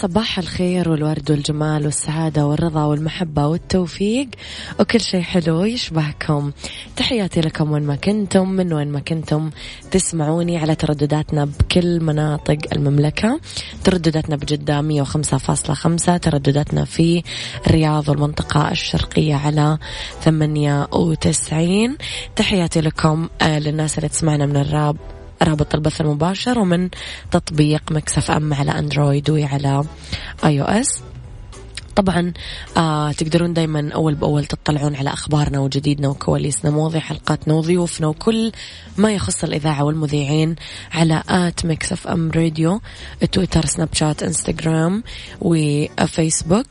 صباح الخير والورد والجمال والسعادة والرضا والمحبة والتوفيق. وكل شيء حلو يشبهكم. تحياتي لكم وين ما كنتم من وين ما كنتم تسمعوني على تردداتنا بكل مناطق المملكة. تردداتنا بجدة 105.5 تردداتنا في الرياض والمنطقة الشرقية على 98 تحياتي لكم آه، للناس اللي تسمعنا من الراب رابط البث المباشر ومن تطبيق ميكس أف أم على أندرويد وعلى iOS طبعا آه تقدرون دايما أول بأول تطلعون على أخبارنا وجديدنا وكواليسنا. مواضيع حلقاتنا وضيوفنا وكل ما يخص الإذاعة والمذيعين على آت ميكس أف أم راديو تويتر سناب شات إنستغرام وفيسبوك.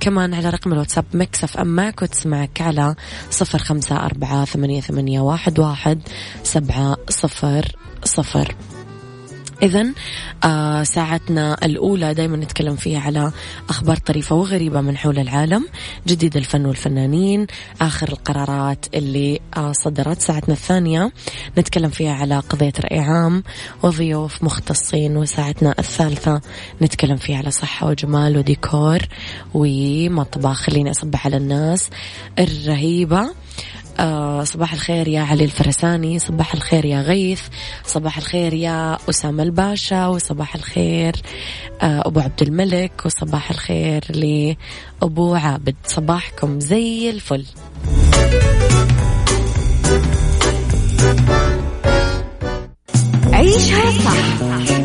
كمان على رقم الواتساب ميكس أف أم معك وتسمعك على صفر خمسة أربعة ثمانية, ثمانية واحد, واحد سبعة صفر صفر. إذا آه ساعتنا الأولى دائما نتكلم فيها على أخبار طريفة وغريبة من حول العالم جديد الفن والفنانين آخر القرارات اللي آه صدرت. ساعتنا الثانية نتكلم فيها على قضية رأي عام وضيوف مختصين وساعتنا الثالثة نتكلم فيها على صحة وجمال وديكور ومطبخ. خليني أصبح على الناس الرهيبة. آه صباح الخير يا علي الفرساني صباح الخير يا غيث صباح الخير يا أسامة الباشا وصباح الخير آه أبو عبد الملك وصباح الخير لأبو عابد. صباحكم زي الفل. عيشها صح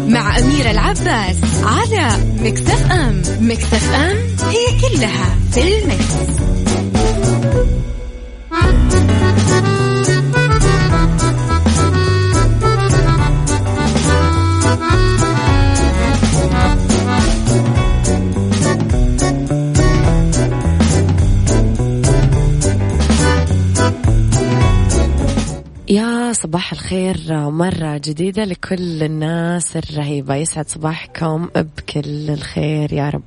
مع أميرة العباس على مكتف أم. مكتف أم هي كلها في المكس. يا صباح الخير مرة جديدة لكل الناس الرهيبة. يسعد صباحكم بكل الخير يا رب.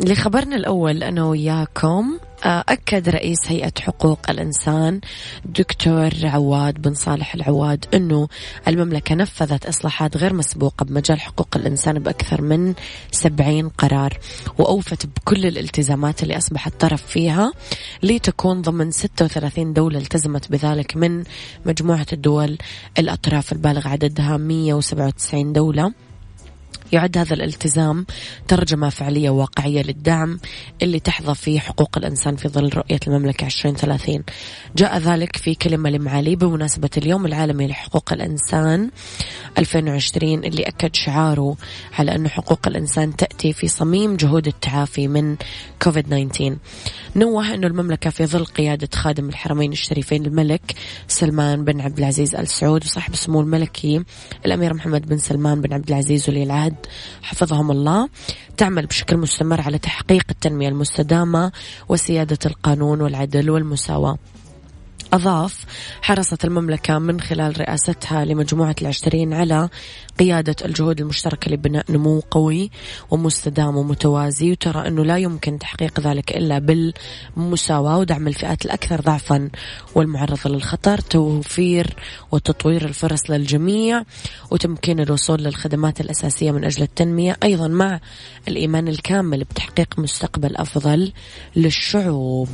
لخبرنا الأول أنا وياكم أكد رئيس هيئة حقوق الإنسان دكتور عواد بن صالح العواد أنه المملكة نفذت إصلاحات غير مسبوقة بمجال حقوق الإنسان بأكثر من 70 قرار وأوفت بكل الالتزامات اللي أصبحت طرف فيها لتكون ضمن 36 دولة التزمت بذلك من مجموعة الدول الأطراف البالغ عددها 197 دولة. يعد هذا الالتزام ترجمة فعلية واقعية للدعم اللي تحظى فيه حقوق الإنسان في ظل رؤية المملكة 2030 جاء ذلك في كلمة لمعالي بمناسبة اليوم العالمي لحقوق الإنسان 2020 اللي أكد شعاره على أن حقوق الإنسان تأتي في صميم جهود التعافي من كوفيد 19 نوه أن المملكة في ظل قيادة خادم الحرمين الشريفين الملك سلمان بن عبد العزيز آل سعود وصاحب السمو الملكي الأمير محمد بن سلمان بن عبد العزيز ولي العهد حفظهم الله. تعمل بشكل مستمر على تحقيق التنمية المستدامة وسيادة القانون والعدل والمساواة. أضاف حرصت المملكة من خلال رئاستها لمجموعة العشرين على قيادة الجهود المشتركة لبناء نمو قوي ومستدام ومتوازي وترى أنه لا يمكن تحقيق ذلك إلا بالمساواة ودعم الفئات الأكثر ضعفا والمعرضة للخطر توفير وتطوير الفرص للجميع وتمكين الوصول للخدمات الأساسية من أجل التنمية أيضا مع الإيمان الكامل بتحقيق مستقبل أفضل للشعوب.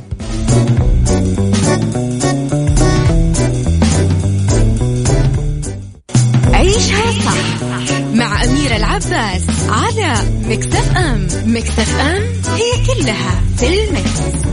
مع أميرة العباس على مكتف أم مكتف أم هي كلها في المكس.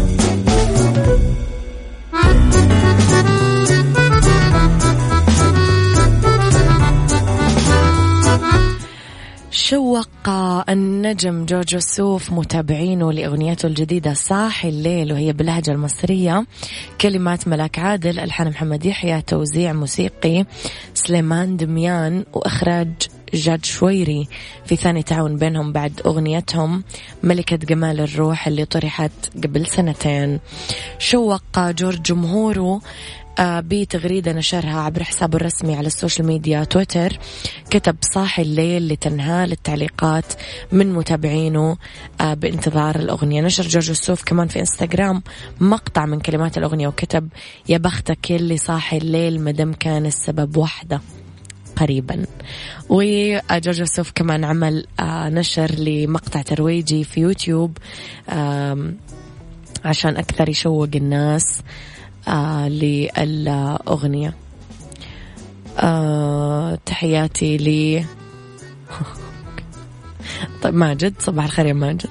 شوق النجم جورج وسوف متابعينه لأغنيته الجديدة صاحي الليل وهي باللهجة المصرية كلمات ملاك عادل ألحان محمد يحيى توزيع موسيقي سليمان دميان وإخراج جاد شويري في ثاني تعاون بينهم بعد أغنيتهم ملكة جمال الروح اللي طرحت قبل سنتين. شوق جورج جمهوره آه، بتغريدة نشرها عبر حسابه الرسمي على السوشيال ميديا تويتر. كتب صاحي الليل لتنهال التعليقات من متابعينه آه، بانتظار الأغنية. نشر جورج السوف كمان في إنستغرام مقطع من كلمات الأغنية وكتب يا بختك اللي صاحي الليل مدام كان السبب وحده. قريبا. وجورج يوسف كمان عمل آه، نشر لمقطع ترويجي في يوتيوب عشان أكثر يشوق الناس آه للأغنية. آه تحياتي لي طيب ماجد صباح الخير يا ماجد.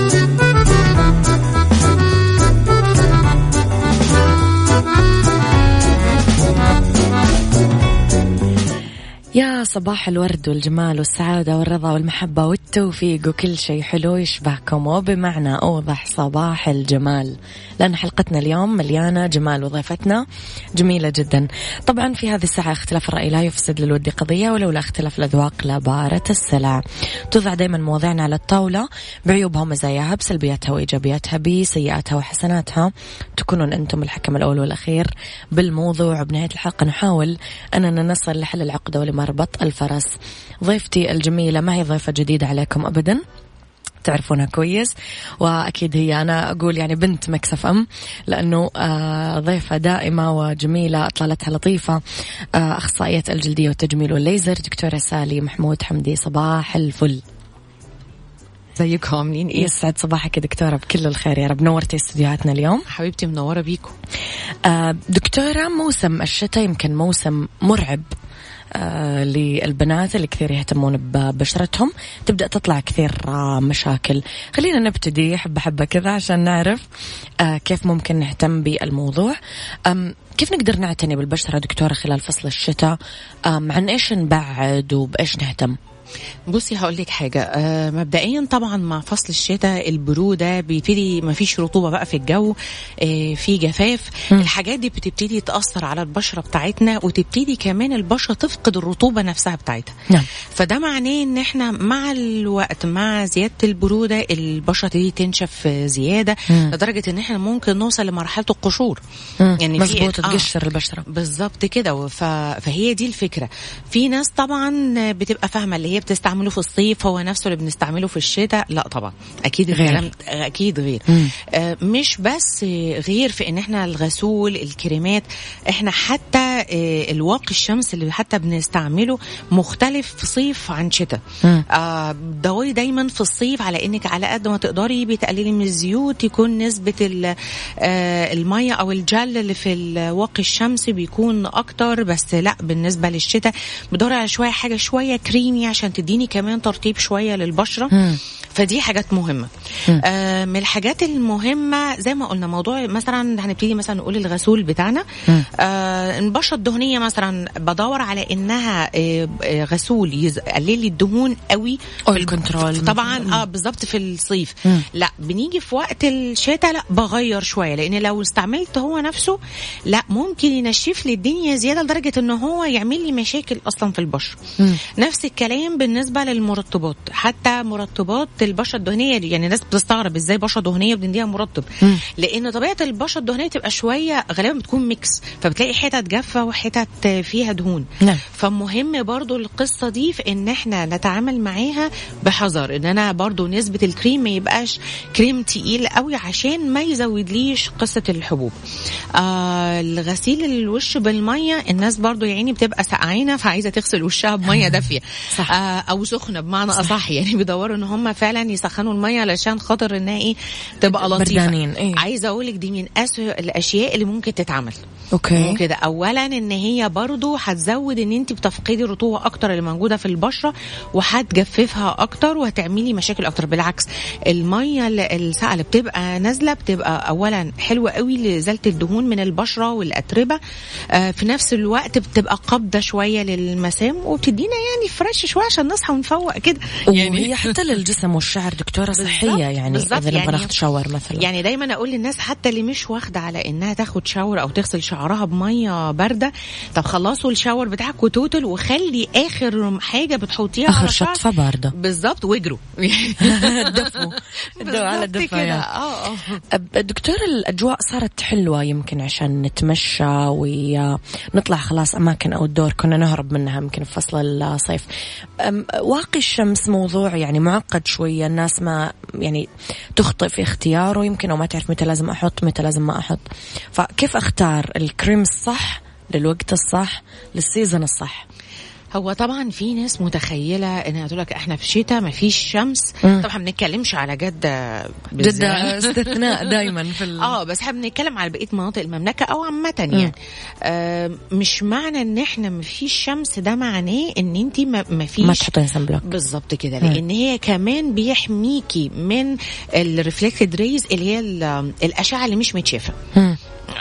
يا صباح الورد والجمال والسعادة والرضا والمحبة والتوفيق وكل شيء حلو يشبهكم. وبمعنى أوضح صباح الجمال. لأن حلقتنا اليوم مليانة جمال وضيفتنا جميلة جدا. طبعا في هذه الساعة اختلاف الرأي لا يفسد للود قضية ولولا اختلاف الأذواق لبارة السلع. توضع دائما مواضيعنا على الطاولة بعيوبها ومزاياها بسلبياتها وإيجابياتها بسيئاتها وحسناتها. تكونون أنتم الحكم الأول والأخير بالموضوع. وبنهاية الحلقة نحاول أننا نصل لحل العقدة ولما مربط الفرس. ضيفتي الجميلة ما هي ضيفة جديدة عليكم أبدا؟ تعرفونها كويس. وأكيد هي أنا أقول يعني بنت مكسف أم لأنه آه، ضيفة دائمة وجميلة أطلالتها لطيفة آه، أخصائية الجلدية والتجميل والليزر دكتورة سالي محمود حمدي صباح الفل. ازيكم عاملين إيه؟ يسعد صباحك يا دكتورة بكل الخير يا رب. نورتي استديوهاتنا اليوم. حبيبتي منورة بيكم. آه دكتورة موسم الشتاء يمكن موسم مرعب للبنات اللي كثير يهتمون ببشرتهم. تبدأ تطلع كثير آه، مشاكل. خلينا نبتدي. حبة حبة كذا عشان نعرف آه، كيف ممكن نهتم بالموضوع. كيف نقدر نعتني بالبشرة دكتورة خلال فصل الشتاء؟ عن إيش نبعد وبإيش نهتم؟ بصي هقول لك حاجة آه مبدئيا طبعا مع فصل الشتاء البروده بيبتدي ما فيش رطوبة بقى في الجو آه في جفاف م. الحاجات دي بتبتدي تأثر على البشرة بتاعتنا وتبتدي كمان البشرة تفقد الرطوبة نفسها بتاعتها نعم. فده معناه إن إحنا مع الوقت مع زيادة البروده البشرة تبتدي تنشف زيادة م. لدرجة إن إحنا ممكن نوصل لمرحلة القشور م. يعني مظبوط تقشر آه البشرة بالظبط كده فهي دي الفكرة في ناس طبعا بتبقى فاهمة اللي هي بتستعمله في الصيف هو نفسه اللي بنستعمله في الشتاء؟ لا طبعا. أكيد غير. أكيد غير. آه مش بس غير في إن إحنا الغسول الكريمات إحنا حتى آه الواقي الشمس اللي حتى بنستعمله مختلف في صيف عن شتاء. آه دوري دايما في الصيف على إنك على قد ما تقدري بتقللي من الزيوت يكون نسبة آه المية أو الجل اللي في الواقي الشمس بيكون أكتر بس لا بالنسبة للشتاء بدور على شوية حاجة شوية كريمي عشان تديني كمان ترطيب شوية للبشرة مم. فدي حاجات مهمة آه من الحاجات المهمة زي ما قلنا موضوع مثلا هنبتدي مثلا نقول الغسول بتاعنا آه نبشط الدهنية مثلا بدور على إنها آه، آه، غسول يقلل لي الدهون قوي الب- control. طبعا. آه بالظبط في الصيف مم. لا بنيجي في وقت الشتاء لا بغير شوية لأن لو استعملت هو نفسه لا ممكن ينشف لي الدنيا زيادة لدرجة إن هو يعمل لي مشاكل أصلا في البشرة. نفس الكلام بالنسبة للمرطبات حتى مرطبات البشرة الدهنية يعني الناس بتستغرب إزاي بشرة دهنية بنديها مرطب مم. لأن طبيعة البشرة الدهنية تبقى شوية غالبا بتكون ميكس فبتلاقي حتت جافة وحتت فيها دهون نعم. فمهم برضو القصة دي في إن إحنا نتعامل معاها بحذر إن أنا برضو نسبة الكريم ما يبقاش كريم تقيل قوي عشان ما يزودليش قصة الحبوب آه الغسيل الوش بالمية الناس برضو يعني بتبقى سقعانة فعايزة تغسل وشها بمية دافية صح. آه أو سخنة بمعنى أصح. يعني بيدوروا إن هم فعلا يسخنوا المية علشان خاطر إنها إيه تبقى لطيفة. بردانين، إيه. عايزة أقولك دي من أسوأ الأشياء اللي ممكن تتعمل. أوكي. كده. اولا إن هي برضو هتزود إن أنت بتفقدي الرطوبه أكتر اللي موجودة في البشرة وهتجففها أكتر وهتعملي مشاكل أكتر. بالعكس المية ال- الساقعة اللي بتبقى نازلة بتبقى اولا حلوة قوي لازاله الدهون من البشرة والأتربة. آه في نفس الوقت بتبقى قابضة شوية للمسام وبتدينا يعني فريش شوية عشان نصحى ونفوق كده. وهي حتى للجسم والشعر دكتورة صحية بالظبط، يعني بالظبط، إذا نبغى يعني- ناخذ شاور مثلا. يعني دايما أقول للناس حتى اللي مش واخدة على إنها تاخد شاور أو تغسل شعرها بمية باردة طب خلصوا الشاور بتاعك وتوتل وخلي آخر حاجة بتحطيها شعر شطفة باردة. بالظبط واجروا. الدفو على يعني. آه أب- دكتور الأجواء صارت حلوة يمكن عشان نتمشى ونطلع خلاص أماكن أو الدور كنا نهرب منها يمكن في فصل الصيف. واقي الشمس موضوع يعني معقد شوية. الناس ما يعني تخطئ في اختياره يمكن أو ما تعرف متى لازم أحط متى لازم ما أحط. فكيف أختار الكريم الصح للوقت الصح للسيزن الصح؟ هو طبعا في ناس متخيلة انها تقول لك إحنا في شتاء ما فيش شمس. طبعا ما بنتكلمش على جده بالذات. استثناء دايما في ال... آه بس إحنا بنتكلم على بقية مناطق المملكة أو عامة يعني آه مش معنى إن إحنا ما فيش شمس ده معناه إن أنت ما فيش ما تحطين sun block بالظبط كده. لأن هي كمان بيحميكي من ال reflected rays اللي هي ال- الأشعة اللي مش متشافة.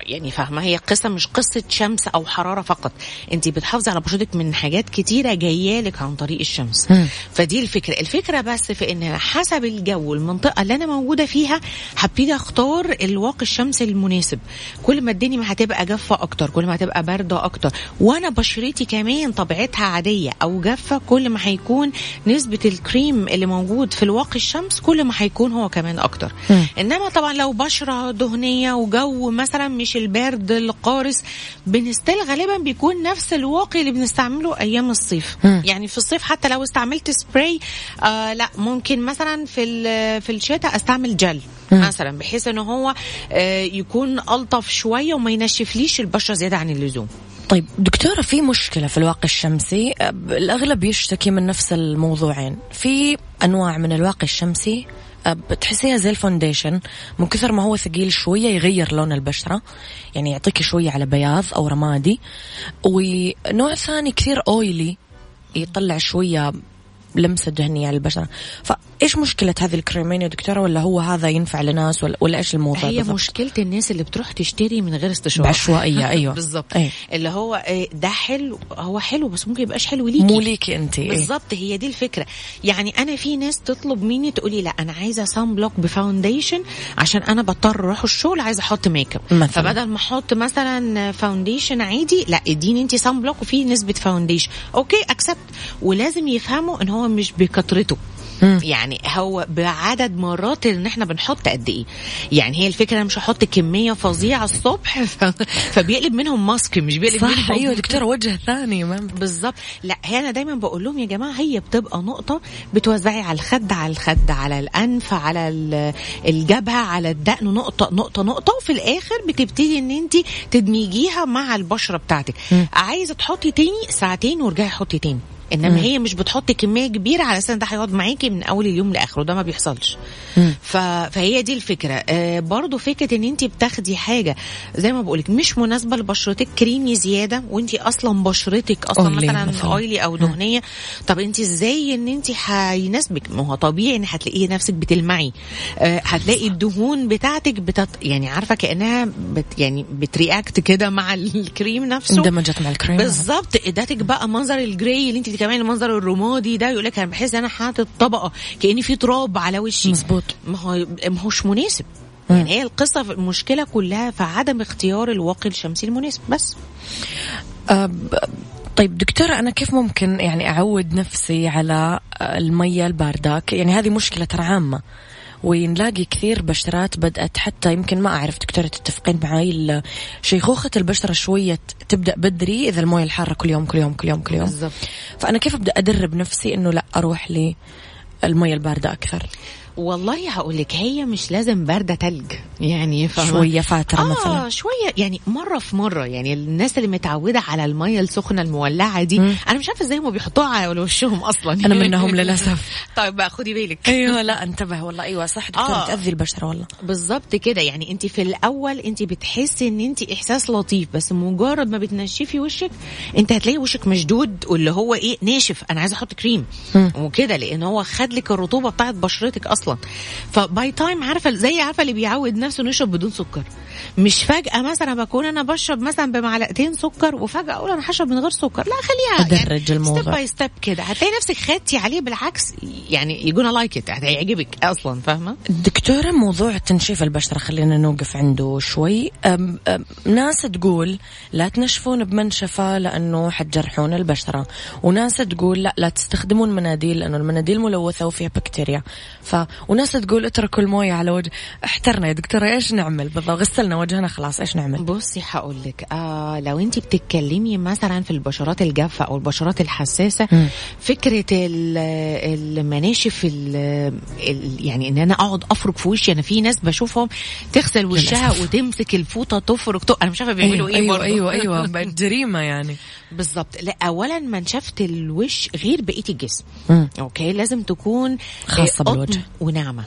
يعني فاهمة؟ هي قصة مش قصة شمس أو حرارة فقط. انت بتحافظي على بشرتك من حاجات كتيرة جاية لك عن طريق الشمس. مم. فدي الفكرة. الفكرة بس في إن حسب الجو المنطقة اللي أنا موجودة فيها هبتدي أختار الواقي الشمس المناسب. كل ما الدنيا ما هتبقى جافة أكتر كل ما هتبقى باردة أكتر. وأنا بشرتي كمان طبيعتها عادية أو جافة كل ما هيكون نسبة الكريم اللي موجود في الواقي الشمس كل ما هيكون هو كمان أكتر. مم. إنما طبعا لو بشرة دهنية وجو مثلا مش البرد القارس. بنستيل غالبا بيكون نفس الواقي اللي بنستعمله أيام الصيف. مم. يعني في الصيف حتى لو استعملت سبراي آه لا ممكن مثلا في في الشتاء أستعمل جل. مثلا بحيث ان هو آه يكون ألطف شوية وما ينشفليش البشرة زيادة عن اللزوم. طيب دكتورة في مشكلة في الواقي الشمسي؟ أب- الأغلب يشتكي من نفس الموضوعين. في أنواع من الواقي الشمسي؟ أب- تحسيها زي ال foundation. من كثر ما هو ثقيل شوية يغير لون البشرة. يعني يعطيك شوية على بياض أو رمادي. ونوع ثاني كثير oily يطلع شوية لمسة دهنية على البشرة. فإيش مشكلة هذه الكريمين يا دكتورة؟ ولا هو هذا ينفع لناس؟ ولا, ولا إيش الموضوع هي بالضبط؟ مشكلة الناس اللي بتروح تشتري من غير استشاره بعشوائية أيوة. بالظبط أيوة. اللي هو آه، ده حلو هو حلو بس ممكن يبقاش حلو ليكي. مو ليكي أنت إيه؟ بالظبط هي دي الفكرة. يعني أنا في ناس تطلب مني تقولي لا أنا عايزة sun block ب foundation عشان أنا بضطر أروح الشغل عايزة أحط ميك اب. فبدل ما أحط مثلا foundation عادي لا اديني أنت sun block وفيه نسبة foundation okay accept ولازم يفهموا إن هو مش بكثرته مم. يعني هو بعدد مرات ان إحنا بنحط قد إيه. يعني هي الفكرة مش هحط كمية فظيعة الصبح ف... فبيقلب منهم ماسك مش بيقلب صح منهم أيوة دكتورة وجه ثاني بالظبط. لا هي أنا دايما بقول لهم يا جماعة هي بتبقى نقطة بتوزعي على الخد على الخد على الأنف على ال- الجبهة على الدقن نقطة نقطة نقطة وفي الآخر بتبتدي إن أنت تدمجيها مع البشرة بتاعتك. مم. عايزة تحطي تاني ساعتين وارجعي حطي تاني. إنما هي مش بتحط كمية كبيرة على أساس ده هيقعد معاكي من أول اليوم لآخره ده ما بيحصلش. ف... فهي دي الفكرة. آه برضو فكرة إن انت بتاخدي حاجة زي ما بقولك مش مناسبة لبشرتك كريمي زيادة وانت أصلا بشرتك أصلا مثلا مثلاً. oily أو دهنية طب انت إزاي إن انت هيناسبك؟ ما هو طبيعي إن هتلاقيه نفسك بتلمعي. آه هتلاقي الدهون بتاعتك بتت... يعني عارفة كأنها بت... يعني بت react كده مع الكريم نفسه؟ اندمجت مع الكريم. بالظبط. إديتك بقى منظر ال gray اللي انت كمان المنظر الرمادي ده يقول لك أنا بحس أنا حاطط طبقة كأني في تراب على وشي. مظبوط. ما هو ما هوش مناسب. يعني هي القصة في المشكلة كلها في عدم اختيار الواقي الشمسي المناسب. بس. طيب دكتورة أنا كيف ممكن يعني أعود نفسي على المية الباردة؟ يعني هذه مشكلة ترى عامة. ونلاقي كثير بشرات بدأت حتى يمكن ما أعرف دكتورة تتفقين معي شيخوخة البشرة شوية تبدأ بدري إذا الموية الحارة كل يوم كل يوم كل يوم كل يوم. بالظبط فأنا كيف أبدأ أدرب نفسي إنه لا أروح للمية الباردة أكثر؟ والله هقول لك هي مش لازم باردة تلج يعني فاهمة؟ شوية فاترة آه مثلا. شوية يعني مرة في مرة يعني الناس اللي متعودة على المية السخنة المولعة دي مم. أنا مش عارفة إزاي هم بيحطوها على وشهم أصلا. أنا منهم للأسف. طيب بقى خدي بالك. أيوه لا انتبه والله. أيوه صح دكتورة آه. تأذي البشرة والله. بالظبط كده يعني أنت في الأول أنت بتحسي إن أنت إحساس لطيف بس مجرد ما بتنشفي وشك أنت هتلاقي وشك مشدود واللي هو إيه ناشف. أنا عايزة أحط كريم. وكده لأن هو خد لك الرطوبة بتاعت بشرتك أصلا. ف by time عارفة زي عارفة اللي بيعود نفسه إنه يشرب بدون سكر. مش فجأة مثلا بكون أنا بشرب مثلا بمعلقتين سكر وفجأة أقول أنا هشرب من غير سكر. لا خليها أدرج الموضوع. step by step كده. هتلاقي نفسك خدتي عليه بالعكس يعني you're gonna like it هيعجبك أصلا فاهمة؟ دكتورة موضوع تنشيف البشرة خلينا نوقف عنده شوي. أم أم ناس تقول لا تنشفون بمنشفة لأنه حتجرحون البشرة. وناس تقول لا لا تستخدمون مناديل لأنه المناديل ملوثة وفيها بكتيريا. ف... وناس تقول اتركوا الموية على وجه احترنا يا دكتورة إيش نعمل بالضبط؟ غسلنا وجهنا خلاص إيش نعمل بصي هقول لك آه لو انت بتتكلمي مثلا في البشرات الجافة أو البشرات الحساسة مم. فكرة ال- المناشف ال ال يعني إن أنا أقعد أفرك في وشي أنا في ناس بشوفهم تغسل وشها. وتمسك الفوطة تفرك تو... أنا مش عارفة بيعملوا إيه أيوة, برضه. أيوة أيوة بقت جريمة يعني بالظبط لا اولا منشفة الوش غير بقية الجسم مم. okay لازم تكون قطن بالوجه. وناعمة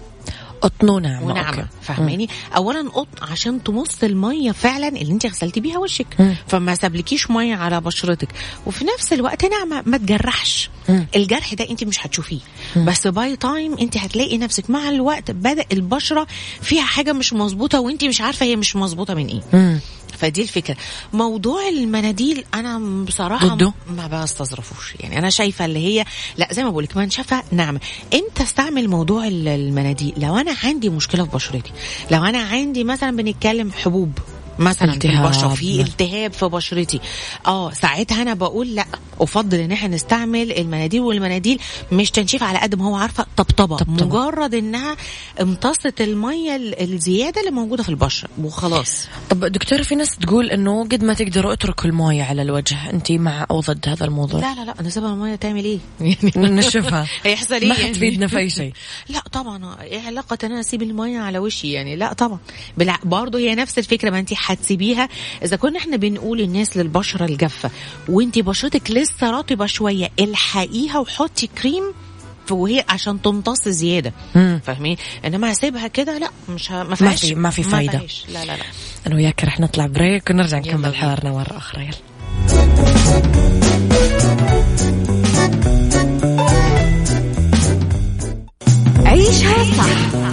قطن وناعمة. okay. فاهماني؟ اولا قطن عشان تمص المية فعلا اللي أنت غسلتي بيها وشك. مم. فما سابلكيش مية على بشرتك. وفي نفس الوقت ناعمة ما تجرحش. مم. الجرح ده أنت مش هتشوفيه. بس by time أنت هتلاقي نفسك مع الوقت بدأ البشرة فيها حاجة مش مظبوطة وأنت مش عارفة هي مش مظبوطة من إيه. مم. فدي الفكرة. موضوع المناديل أنا بصراحة ضده؟ ما بستظرفوش يعني أنا شايفة اللي هي لا زي ما بقول لك منشفه ناعمه إمتى أستعمل موضوع ال- المناديل؟ لو أنا عندي مشكلة في بشرتي لو أنا عندي مثلا بنتكلم حبوب مثلا في. البشرة في التهاب في بشرتي. آه ساعتها أنا بقول لأ أفضل إن إحنا نستعمل المناديل والمناديل مش تنشيف على قد ما هو عارفة طبطبة. طبطبة. مجرد إنها امتصت المية ال- الزيادة اللي موجودة في البشرة وخلاص. طب دكتورة في ناس تقول إنه قد ما تقدروا اتركوا الموية على الوجه. أنت مع أو ضد هذا الموضوع؟ لا لا لا أنا سيبها الميه تعمل إيه؟ يعني نشوفها. هيحصل إيه؟ ما؟ حتفيدنا في أي شيء. لا طبعا إيه علاقة إن أنا أسيب الميه على وشي يعني. لا طبعا. برضه هي نفس الفكرة ما انت هتسيبيها إذا كنا إحنا بنقول الناس للبشرة الجافة وانت بشرتك لسه رطبة شوية الحقيها وحطي كريم وهي عشان تمتص زيادة. فاهمين إنما هسيبها كده لا مش ه... ما ما فيهاش في- ما في فايدة. فيهاش. لا لا لا أنا وياك رح نطلع بريك ونرجع نكمل. حوارنا مره أخرى يلا عيشها صح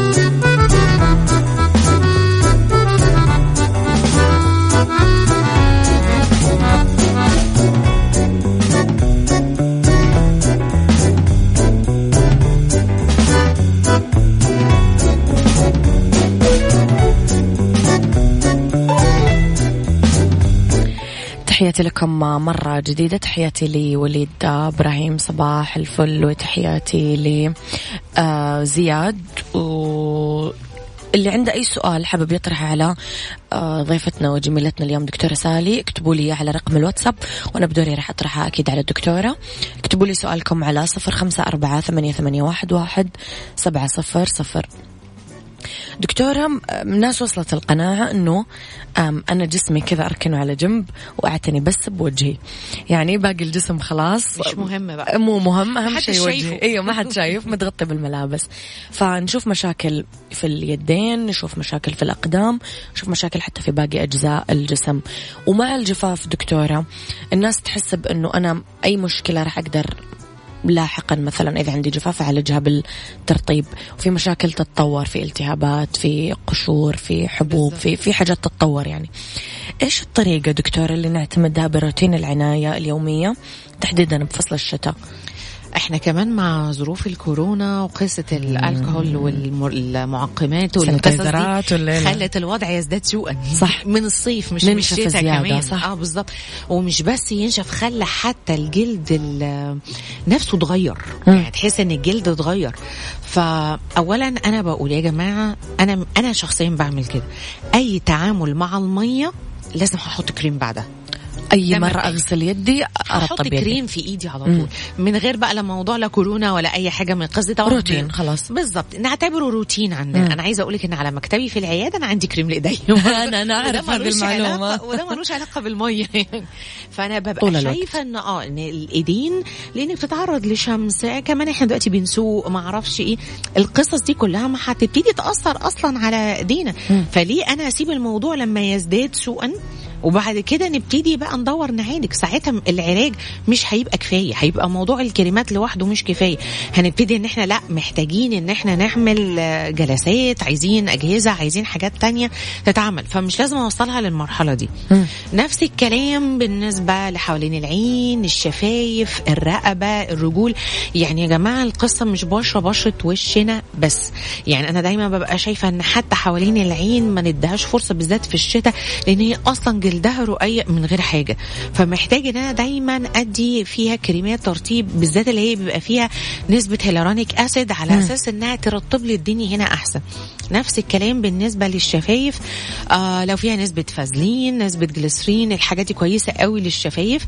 تحياتي لكم مرة جديدة. تحياتي لوليد إبراهيم صباح الفل وتحياتي لزياد و اللي عنده أي سؤال حابب يطرحه على آه، ضيفتنا وجميلتنا اليوم دكتورة سالي اكتبوا لي على رقم الواتساب وأنا بدوري راح أطرحها أكيد على الدكتورة. اكتبوا لي سؤالكم على صفر خمسة أربعة ثمانية, واحد سبعة صفر صفر. دكتورة الناس وصلت القناعة أنه أنا جسمي كذا أركنه على جنب وأعتني بس بوجهي. يعني باقي الجسم خلاص. مش مهم بقى. مو مهم أهم شيء وجهي. أيوه ما حد شايف متغطي بالملابس. فنشوف مشاكل في اليدين نشوف مشاكل في الأقدام نشوف مشاكل حتى في باقي أجزاء الجسم. ومع الجفاف دكتورة الناس تحس بأنه أنا أي مشكلة راح أقدر لاحقا مثلا إذا عندي جفاف أعالجها بالترطيب وفي مشاكل تتطور في التهابات في قشور في حبوب في في حاجات تتطور يعني. إيش الطريقة دكتوره اللي نعتمدها بروتين العناية اليومية تحديدا بفصل الشتاء؟ إحنا كمان مع ظروف الكورونا وقصة الألكهول والمعقمات والقصص دي. خلت الوضع يزداد سوءا صح. من الصيف مش من الشتاء كمان صح. آه بالظبط ومش بس ينشف خلى حتى الجلد ال- نفسه اتغير مم. يعني تحس إن الجلد اتغير فاولا أنا بقول يا جماعة أنا أنا شخصيا بعمل كده أي تعامل مع المية لازم هحط كريم بعدها أي مرة. أغسل يدي أرطب يدي كريم في إيدي على. طول من غير بقى لا موضوع لا كورونا ولا أي حاجة من قصدي طبعا روتين خلاص بالظبط نعتبره روتين عندنا مم. أنا عايزة أقول لك إن على مكتبي في العيادة أنا عندي كريم لإيدي أنا أعرف وده هذه. علاقة- وده ملوش علاقة بالمية فأنا ببقى. شايفة إن آه إن الإيدين لأنك بتتعرض لشمس كمان إحنا دلوقتي بنسوق ما أعرفش إيه القصص دي كلها ما هتبتدي تأثر أصلا على ايدينا. فليه أنا أسيب الموضوع لما يزداد سوءا وبعد كده نبتدي بقى ندور نعالج. ساعتها العلاج مش هيبقى كفاية هيبقى موضوع الكريمات لوحده مش كفاية. هنبتدي إن إحنا لأ محتاجين إن إحنا نعمل آه، جلسات عايزين أجهزة عايزين حاجات تانية تتعمل. فمش لازم أوصلها للمرحلة دي. مم. نفس الكلام بالنسبة لحوالين العين الشفايف الرقبة الرجول. يعني يا جماعة القصة مش بشرة بشرة وشنا بس. يعني أنا دايما ببقى شايفة أن حتى حوالين العين ما ندهاش فرصة بالذات في الشتاء لأن هي أصلا جلدها رقيق من غير حاجة فمحتاج أن أنا دايما أدي فيها كريمات ترطيب بالذات اللي هي بيبقى فيها نسبة hyaluronic acid على مم. أساس أنها ترطب لي الدنيا هنا أحسن نفس الكلام بالنسبة للشفايف. آه لو فيها نسبة فازلين نسبة جليسرين الحاجات دي كويسة قوي للشفايف.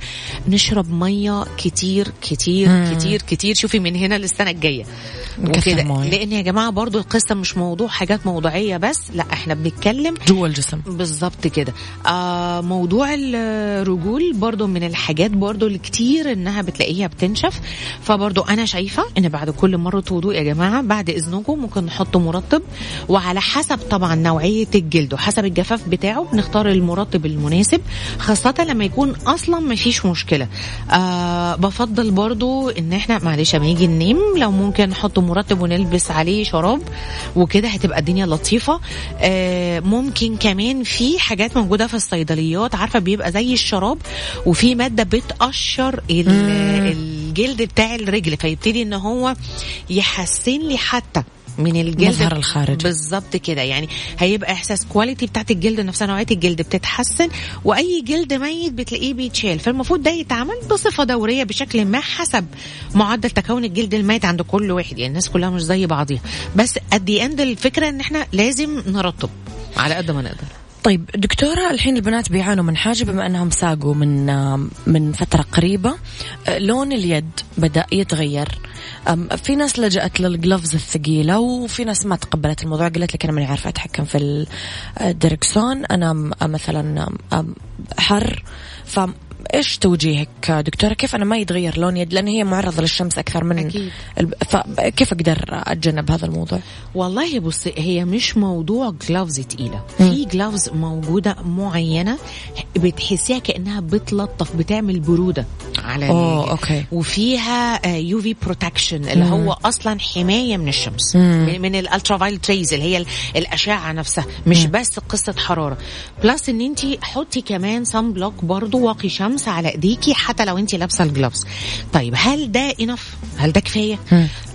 نشرب مية كتير كتير مم. كتير كتير. شوفي من هنا للسنة الجاية. نكثر وكده. لأن يا جماعة برضو القصة مش موضوع حاجات موضوعية بس لا إحنا بنتكلم جوا الجسم. بالظبط كده. آه موضوع الرجول برضو من الحاجات برضو اللي كتير إنها بتلاقيها بتنشف. فبرضو أنا شايفة إن بعد كل مرة وضوء يا جماعة بعد إذنكم ممكن نحط مرطب وعلى حسب طبعا نوعية الجلد وحسب الجفاف بتاعه بنختار المرطب المناسب خاصة لما يكون أصلا ما فيش مشكلة. آه بفضل برضو إن إحنا معلش لما نيجي ننام لو ممكن نحط مرطب ونلبس عليه شراب وكده هتبقى الدنيا لطيفة. آه ممكن كمان في حاجات موجودة في الصيدليات عارفة بيبقى زي الشراب وفي مادة بتقشر. الجلد بتاع الرجل فيبتدي إن هو يحسن لي حتى. من الجلد. مظهر الخارجي. بالظبط كده. يعني هيبقى إحساس كواليتي بتاعت الجلد نفسها نوعية الجلد بتتحسن وأي جلد ميت بتلاقيه بيتشال. فالمفروض ده يتعمل بصفة دورية بشكل ما حسب معدل تكون الجلد الميت عند كل واحد. يعني الناس كلها مش زي بعضيها. بس at the end الفكرة إن إحنا لازم نرطب على قد ما نقدر. طيب دكتورة الحين البنات بيعانوا من حاجة بما أنهم ساقوا من من فترة قريبة لون اليد بدأ يتغير. في ناس لجأت للجلوفز الثقيلة وفي ناس ما تقبلت الموضوع قالت لك أنا ماني عارفة أتحكم في الدركسون. أنا مثلا حر إيش توجيهك دكتورة كيف أنا ما يتغير لون يد لأن هي معرضة للشمس أكثر من أكيد. الب... فكيف أقدر أتجنب هذا الموضوع والله بص هي مش موضوع جلافز تقيلة. في جلافز موجودة معينة بتحسيها كأنها بتلطف بتعمل برودة على أوه،. أوكي. وفيها UV protection اللي مم. هو أصلا حماية من الشمس مم. من, من ال ultraviolet rays اللي هي ال- الأشعة نفسها مش مم. بس قصة حرارة plus إن انت حطي كمان sunblock برضو واقي شمس على ايديكي حتى لو انت لابسة ال gloves طيب هل ده enough هل ده كفاية.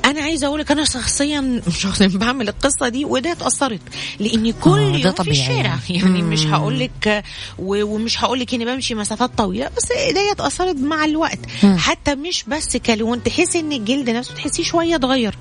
أنا عايزة أقول لك أنا شخصيا شخصيا بعمل القصة دي وده اتأثرت لاني كل آه، ده يوم طبيعي في الشارع يعني. يعني مش مم. هقول لك ومش هقول لك إني بمشي مسافات طويلة بس ايديا اتأثرت مع الوقت. حتى مش بس كلون تحسي إن الجلد نفسه تحسيه شوية اتغير.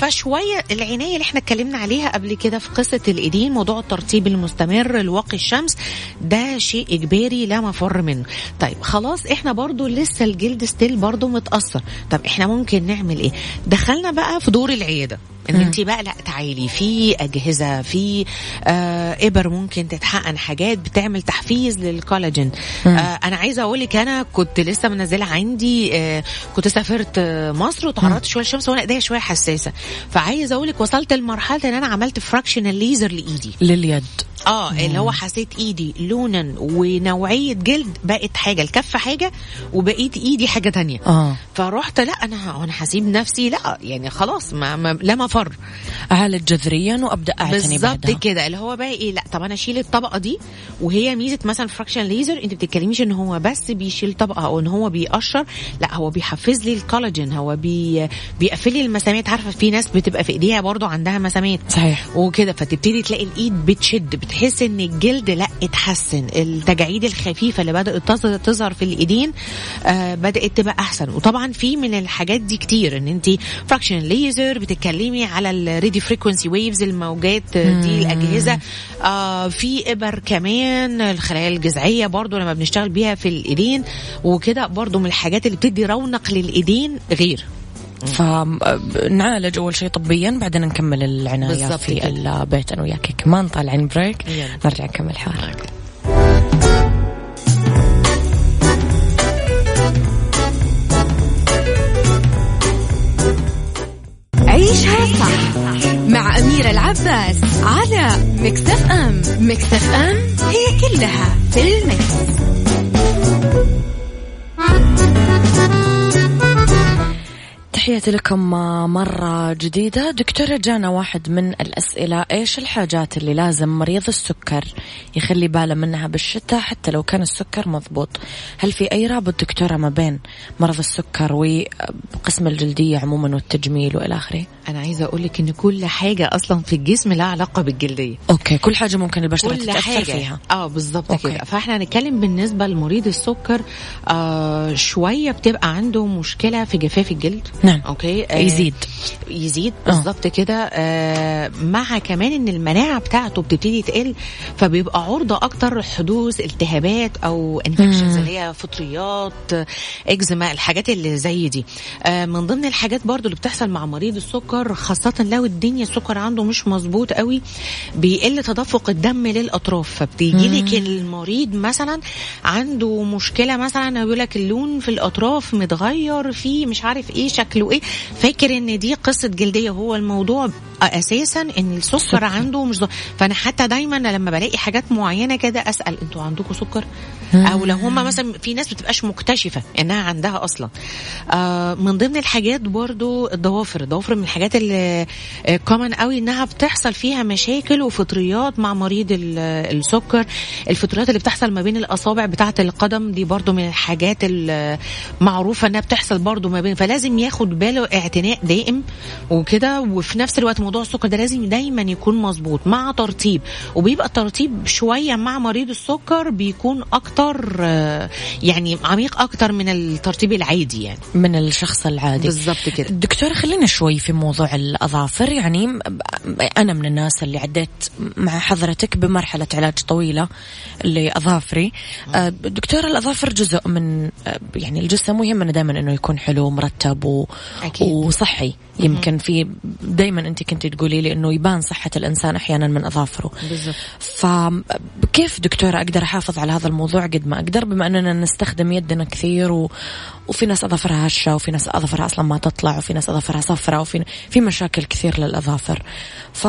فشوية العناية اللي إحنا اتكلمنا عليها قبل كده في قصة الإيدين موضوع الترطيب المستمر الواقي الشمس ده شيء إجباري لا مفر منه. طيب خلاص إحنا برضو لسه الجلد ستيل برضو متأثر. طب إحنا ممكن نعمل إيه؟ دخلنا بقى في دور العيادة. ان. انت بقى لا تعالي في أجهزة في آه إبر ممكن تتحقن حاجات بتعمل تحفيز للكولاجين. آه أنا عايزة أقول لك أنا كنت لسه منزلة عندي آه كنت سافرت آه مصر وتعرضت شوية للشمس وأنا إيديا شوية حساسة. فعايزة أقول لك وصلت لمرحلة إن أنا عملت fractional laser لإيدي. لليد. آه اللي هو حسيت إيدي لونا ونوعية جلد بقت حاجة الكف حاجة وبقيت إيدي حاجة تانية. آه. فرحت لا أنا أنا هسيب نفسي لا يعني خلاص ما, ما لا مفر. اعالج جذريا وأبدأ أعتني بالظبط كده اللي هو بقى إيه لا طب أنا أشيل الطبقة دي وهي ميزة مثلا fraction laser أنت بتتكلميش إن هو بس بيشيل طبقة أو إن هو بيقشر لا هو بيحفز لي الكولاجين هو بي بيقفل لي المسامات. عارفة في ناس بتبقى في إيديها برضو عندها مسامات. صحيح. وكده فتبتدي تلاقي الإيد بتشد بتحس إن الجلد لأ اتحسن. التجاعيد الخفيفة اللي بدأت تظ- تظهر في الإيدين آه بدأت تبقى أحسن. وطبعا في من الحاجات دي كتير إن انت fraction laser بتتكلمي على ال radio frequency waves الموجات دي الأجهزة. آه في إبر كمان الخلايا الجذعية برضو لما بنشتغل بيها في الإيدين. وكده برضو من الحاجات اللي بتدي رونق للإيدين غير. فنعالج أول شيء طبيا بعدين نكمل العناية في كده. البيت أنا وياك كمان طالعين break يلا. نرجع نكمل حوار عيشها صح مع أميرة العباس على مكتف أم مكتف أم هي كلها في المكس. تحياتي لكم مرة جديدة. دكتورة جانا واحد من الأسئلة إيش الحاجات اللي لازم مريض السكر يخلي باله منها بالشتاء حتى لو كان السكر مضبوط؟ هل في أي رابط دكتورة ما بين مرض السكر وقسم الجلدية عموما والتجميل وإلى آخره؟ أنا عايزة أقول لك إن كل حاجة أصلا في الجسم لها علاقة بالجلدية. أوكي كل حاجة ممكن البشرة كل تتأثر حاجة. فيها. آه بالظبط. كده. فإحنا هنتكلم بالنسبة لمريض السكر آه شوية بتبقى عنده مشكلة في جفاف الجلد. نعم. أوكي؟ آه يزيد. يزيد بالظبط كده. آه مع كمان إن المناعة بتاعته بتبتدي تقل فبيبقى عرضة أكتر لحدوث التهابات أو infections اللي هي فطريات آه، اكزيما الحاجات اللي زي دي. آه من ضمن الحاجات برضو اللي بتحصل مع مريض السكر خاصة لو الدنيا السكر عنده مش مظبوط قوي بيقل تدفق الدم للأطراف فبتيجي لك المريض مثلا عنده مشكلة مثلا يقول لك اللون في الأطراف متغير في مش عارف إيه شكله إيه. فاكر إن دي قصة جلدية هو الموضوع أساسا إن السكر سكر. عنده مش ظا- فأنا حتى دايما لما بلاقي حاجات معينة كده أسأل أنتوا عندكم سكر؟ أو لو هم مثلا في ناس بتبقاش مكتشفة إنها عندها أصلا. آه من ضمن الحاجات برضو الضوافر. الضوافر من الحاجات اللي كومن قوي إنها بتحصل فيها مشاكل وفطريات مع مريض ال- السكر. الفطريات اللي بتحصل ما بين الأصابع بتاعة القدم دي برضو من الحاجات المعروفه إنها بتحصل برضو ما بين فلازم ياخد باله اعتناء دائم وكده وفي نفس الوقت موضوع السكر ده لازم دايما يكون مظبوط مع ترطيب. وبيبقى الترطيب شوية مع مريض السكر بيكون أكتر آه، يعني عميق أكتر من الترطيب العادي يعني. من الشخص العادي. بالظبط كده. دكتورة خلينا شوي في موضوع الأظافر. يعني أنا من الناس اللي عديت مع حضرتك بمرحلة علاج طويلة لأظافري. آه، دكتورة الأظافر جزء من آه، يعني الجسم مهم إنه دائما إنه يكون حلو مرتب و... أكيد. وصحي. يمكن في دائما أنت كنت تقولي لي إنه يبان صحة الإنسان أحيانا من بالظبط فكيف دكتورة أقدر أحافظ على هذا الموضوع قد ما أقدر؟ بما أننا نستخدم يدنا كثير و... وفي ناس أظافرها هشة وفي ناس أظافرها أصلا ما تطلع وفي ناس أظافرها صفرة وفي في مشاكل كثير للأظافر. ف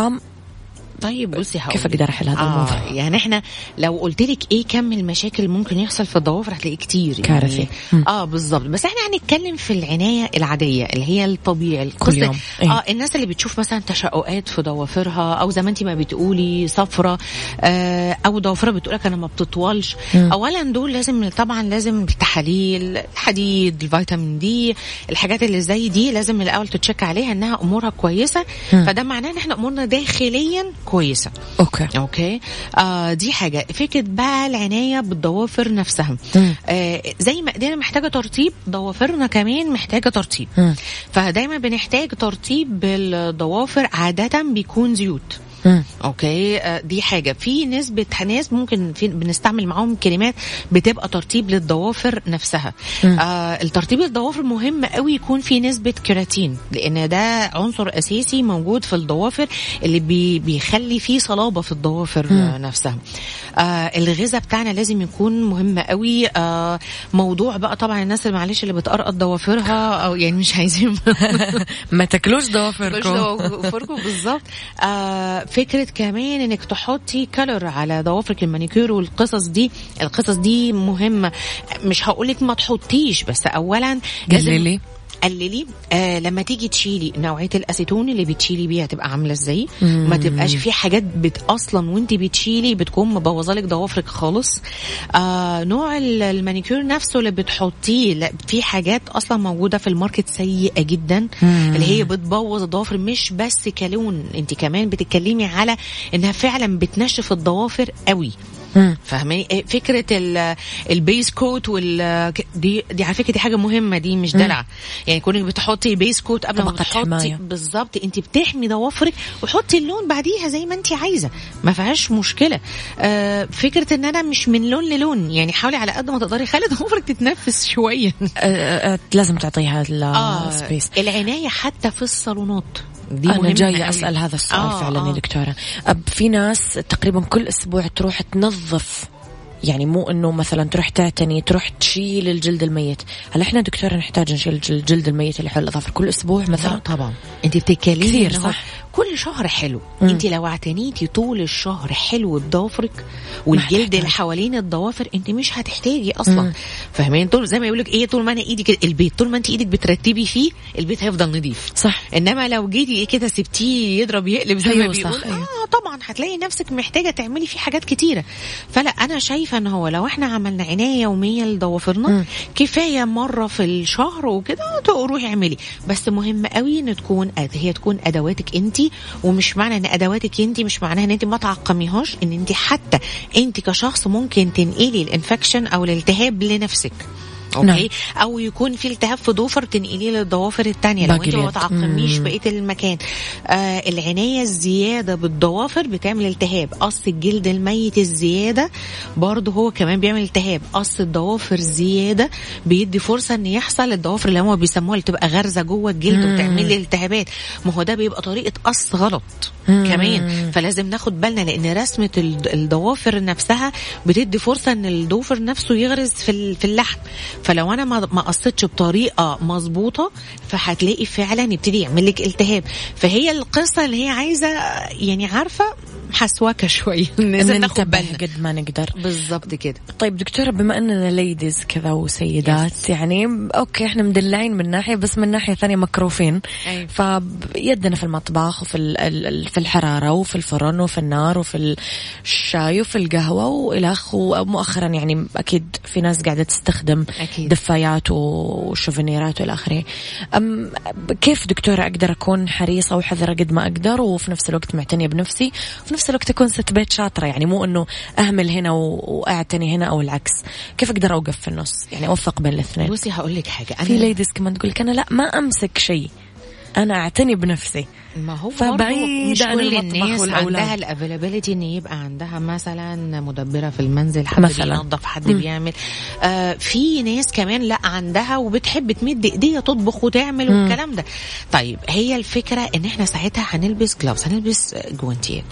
طيب بصي هقول كيف أقدر أحل هذا الموضوع؟ آه يعني إحنا لو قلت لك إيه كم المشاكل اللي ممكن يحصل في الضوافر هتلاقيه كتير كارثي. يعني مم. آه بالظبط بس إحنا هنتكلم في العناية العادية اللي هي الطبيعي كل يوم. إيه. آه الناس اللي بتشوف مثلا تشققات في ضوافرها أو زي ما انت ما بتقولي صفرة آه أو ضوافرها بتقولك أنا ما بتطولش مم. اولا دول لازم طبعا لازم التحاليل الحديد الفيتامين دي الحاجات اللي زي دي لازم الأول تتشك عليها إنها أمورها كويسة مم. فده معناه إن إحنا أمورنا داخليا كويسة. أوكي. أوكي؟ آه دي حاجة. فكرة بقى العناية بالضوافر نفسها. آه زي ما ايدينا محتاجة ترطيب ضوافرنا كمان محتاجة ترطيب. مم. فدايما بنحتاج ترطيب بالضوافر عادة بيكون زيوت. مم. أوكي؟ آه، دي حاجة. في نسبه ناس ممكن في بنستعمل معاهم كلمات بتبقى ترطيب للضوافر نفسها. مم. آه الترطيب للضوافر مهم قوي يكون في نسبه كيراتين لأن ده عنصر أساسي موجود في الضوافر اللي بي بيخلي فيه صلابة في الضوافر آه نفسها. آه الغذاء بتاعنا لازم يكون مهم قوي. آه موضوع بقى طبعا الناس اللي معلش اللي بتقرقط ضوافرها أو يعني مش عايزين ما تاكلوش ضوافركم. ضوافركم بالظبط. آه فكرة كمان إنك تحطي color على ضوافرك المانيكير والقصص دي. القصص دي مهمة. مش هقول لك ما تحطيش بس اولا قللي قللي. آه لما تيجي تشيلي نوعية الأسيتون اللي بتشيلي بيها تبقى عاملة إزاي؟ ما تبقاش في حاجات بت أصلا وأنت بتشيلي بتكون مبوظة لك ضوافرك خالص. آه نوع ال- المانيكير نفسه اللي بتحطيه لا في حاجات أصلا موجودة في ال market سيئة جدا اللي هي بتبوظ الضوافر. مش بس ك لون أنت كمان بتتكلمي على إنها فعلا بتنشف الضوافر قوي. مم. فاهماني؟ إيه فكرة ال- ال base coat وال دي دي على فكرة دي حاجة مهمة دي مش دلع. يعني كونك بتحطي base coat قبل ما تحطي. بالظبط انت بتحمي ضوافرك وحطي اللون بعديها زي ما انت عايزة. ما فيهاش مشكلة. آه فكرة ان أنا مش من لون للون. يعني حاولي على قد ما تقدري خلي ضوافرك تتنفس شوية. آه، آه، لازم تعطيها ال space العناية حتى في الصالونات. دي أنا جاية. أسأل هذا السؤال آه، فعلا يا آه. دكتورة أب في ناس تقريبا كل أسبوع تروح تنظف يعني مو إنه مثلا تروح تعتني تروح تشيل الجلد الميت هل إحنا دكتورة نحتاج نشيل الج- الجلد الميت اللي حول الأظافر كل أسبوع لا مثلا طبعا انت بتتكلمي كثير، صح؟ كل شهر حلو مم. انت لو اعتنيتي طول الشهر حلو بضوافرك والجلد. اللي حوالين الضوافر انت مش هتحتاجي أصلا. فاهمين طول زي ما يقولك إيه طول ما أنا ايدي كده البيت طول ما انت إيدك بترتبي فيه البيت هيفضل نظيف صح انما لو جيتي كده سبتيه يضرب يقلب زي أيوة ما صح، بيقول أيوة. آه طبعا هتلاقي نفسك محتاجة تعملي فيه حاجات كتيرة فلا أنا شايفة إن هو لو إحنا عملنا عناية يومية لضوافرنا. كفاية مرة في الشهر وكده تروحي اعملي بس مهم قوي إن تكون هي تكون أدواتك انت ومش معنى إن أدواتك انت مش معناها إن انت ما تعقميهاش إن انت حتى انت كشخص ممكن تنقلي ال infection أو الالتهاب لنفسك. أوكي نعم. أو يكون في التهاب في ضوفر تنقليه للضوافر التانية لو أنت ما. تعقميش. بقية المكان آه العناية الزيادة بالضوافر بتعمل التهاب قص الجلد الميت الزيادة برضه هو كمان بيعمل التهاب قص الضوافر زيادة بيدي فرصة إن يحصل الضوافر اللي هم بيسموها اللي تبقى غارزه جوه الجلد مم. وتعمل لي التهابات ما هو ده بيبقى طريقة قص غلط مم. كمان فلازم ناخد بالنا لأن رسمة الضوافر نفسها بتدي فرصة إن الضوفر نفسه يغرز في اللحم فلو أنا ما قصيتش بطريقة مظبوطة فهتلاقي فعلا يبتدي يعمل لك التهاب. فهي القصة اللي هي عايزة يعني عارفة حسواكه شوية لازم ناخد بالنا قد ما نقدر. بالظبط كده. طيب دكتورة بما أننا ليديز كذا وسيدات يعني أوكي إحنا مدلعين من ناحية بس من ناحية ثانية مكروفين. أيوة. فيدنا في المطبخ وفي في الحرارة وفي الفرن وفي النار وفي الشاي وفي القهوة والخ ومؤخرا يعني أكيد في ناس قاعدة تستخدم أكيد. دفايات وشوفينيرات وإلى آخره. أم كيف دكتورة أقدر أكون حريصة وحذرة قد ما أقدر وفي نفس الوقت معتنية بنفسي؟ وفي نفس الوقت اكون ست بيت شاطرة يعني مو إنه أهمل هنا و- وأعتني هنا أو العكس. كيف أقدر أوقف في النص؟ يعني أوفق بين الاثنين. بصي هقول لك حاجة في ladies كمان تقول لك أنا لا ما أمسك شيء. أنا أعتني بنفسي. ما هو فبعيد عن المطبخ الناس والأولاد. عندها ال availability إن يبقى عندها مثلا مدبرة في المنزل حد مثلاً. بينظف حد مم. بيعمل آه في ناس كمان لا عندها وبتحب تمد إيديها تطبخ وتعمل. والكلام ده طيب هي الفكرة إن إحنا ساعتها هنلبس gloves هنلبس جوانتيات.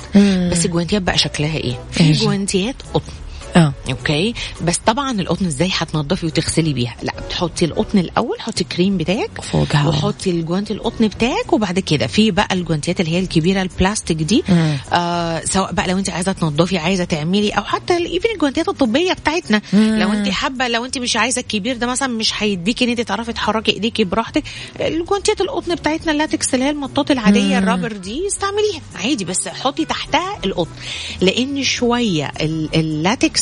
بس الجوانتيات بقى شكلها إيه في؟ جوانتيات قطن آه okay بس طبعا القطن إزاي هتنضفي وتغسلي بيها لا بتحطي القطن الأول حطي الكريم بتاعك فوقها. وحطي الجوانتي القطن بتاعك وبعد كده في بقى الجوانتيات اللي هي الكبيرة البلاستيك دي مم. آه سواء بقى لو انت عايزة تنضفي عايزة تعملي أو حتى even الجوانتيات الطبية بتاعتنا مم. لو انت حابة لو انت مش عايزة الكبير ده مثلا مش هيديكي إن انت تعرفي تحركي إيديكي براحتك الجوانتيات القطن بتاعتنا اللاتكس اللي هي المطاط العادية مم. ال rubber دي استعمليها عادي بس حطي تحتها القطن لأن شوية ال-